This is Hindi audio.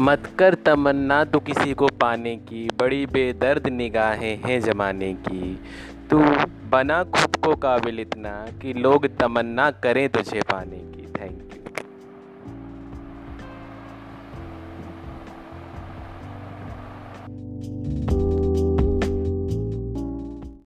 मत कर तमन्ना तो किसी को पाने की। बड़ी बेदर्द निगाहें हैं ज़माने की। तू बना खुद को काबिल इतना कि लोग तमन्ना करें तुझे पाने की। Thank you